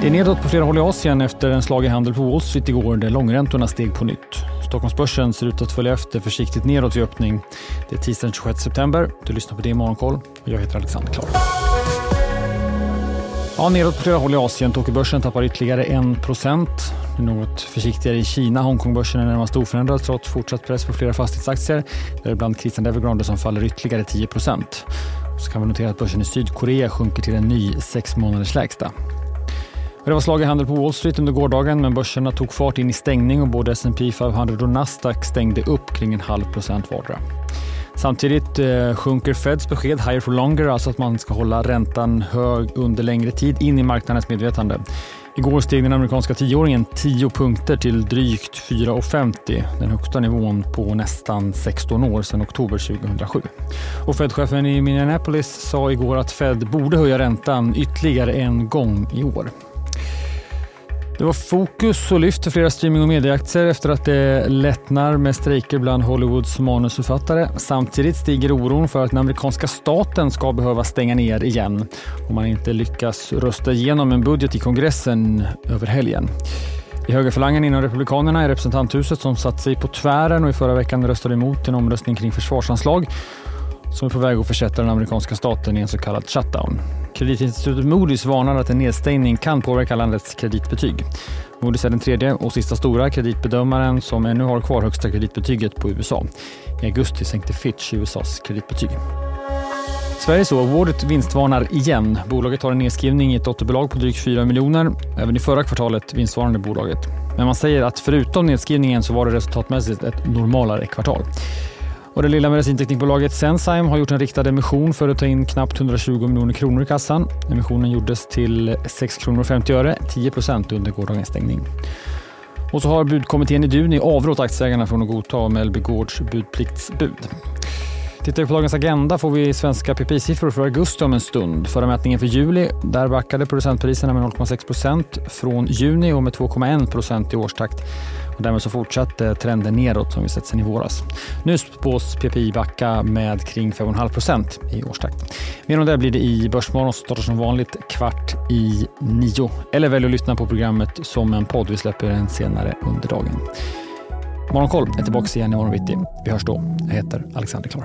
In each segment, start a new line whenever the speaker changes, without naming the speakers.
Det är nedåt på flera håll i Asien efter en slag i handel på Wall Street igår där långräntorna steg på nytt. Stockholmsbörsen ser ut att följa efter försiktigt nedåt vid öppning. Det är tisdagen 26 september. Du lyssnar på det i Morgonkoll och jag heter Alexander Klar. Ja, nedåt på flera håll i Asien. Tokyobörsen tappar ytterligare 1 Det är något försiktigare i Kina. Hongkongbörsen är närmast oförändrad trots fortsatt press på flera fastighetsaktier. Däribland Christian Evergrande som faller ytterligare 10% Så kan vi notera att börsen i Sydkorea sjunker till en ny sex månaders lägsta. Det var slag i handel på Wall Street under gårdagen men börserna tog fart in i stängning och både S&P 500 och Nasdaq stängde upp kring en halv procent vardera. Samtidigt eh, sjunker Feds besked higher for longer, alltså att man ska hålla räntan hög under längre tid in i marknadens medvetande. Igår steg den amerikanska tioåringen 10 punkter till drygt 4,50, den högsta nivån på nästan 16 år sedan oktober 2007. Och Fed-chefen i Minneapolis sa igår att Fed borde höja räntan ytterligare en gång i år. Det var fokus och lyft för flera streaming och medieaktier efter att det lättnar med strejker bland Hollywoods manusförfattare. Samtidigt stiger oron för att den amerikanska staten ska behöva stänga ner igen om man inte lyckas rösta igenom en budget i kongressen över helgen. I högerfalangen inom Republikanerna är representanthuset som satt sig på tvären och i förra veckan röstade emot en omröstning kring försvarsanslag som är på väg att försätta den amerikanska staten i en så kallad shutdown. Kreditinstitutet Moody's varnar att en nedstängning kan påverka landets kreditbetyg. Moody's är den tredje och sista stora kreditbedömaren som ännu har kvar högsta kreditbetyget på USA. I augusti sänkte Fitch USAs kreditbetyg. Sveriges Awardet vinstvarnar igen. Bolaget har en nedskrivning i ett dotterbolag på drygt 4 miljoner. Även i förra kvartalet vinstvarnade bolaget. Men man säger att förutom nedskrivningen så var det resultatmässigt ett normalare kvartal. Och det lilla medicinteknikbolaget Sensheim har gjort en riktad emission för att ta in knappt 120 miljoner kronor i kassan. Emissionen gjordes till 6 kronor 50 öre, 10 procent under gårdagens stängning. Och så har budkommittén i Duni avrått aktieägarna från att godta Mellby Gårds budpliktsbud. Tittar vi på dagens agenda får vi svenska PPI-siffror för augusti om en stund. Förra mätningen för juli, där backade producentpriserna med 0,6 procent från juni och med 2,1 procent i årstakt. Och därmed så fortsatte trenden nedåt som vi sett sedan i våras. Nu spås PPI backa med kring 5,5 procent i årstakt. Mer om det blir det i Börsmorgon som startar som vanligt kvart i nio. Eller välj att lyssna på programmet som en podd. Vi släpper den senare under dagen. Morgonkoll är tillbaka igen i morgon bitti. Vi hörs då. Jag heter Alexander Klar.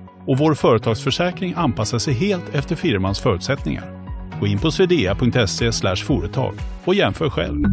och vår företagsförsäkring anpassar sig helt efter firmans förutsättningar. Gå in på swedea.se företag och jämför själv.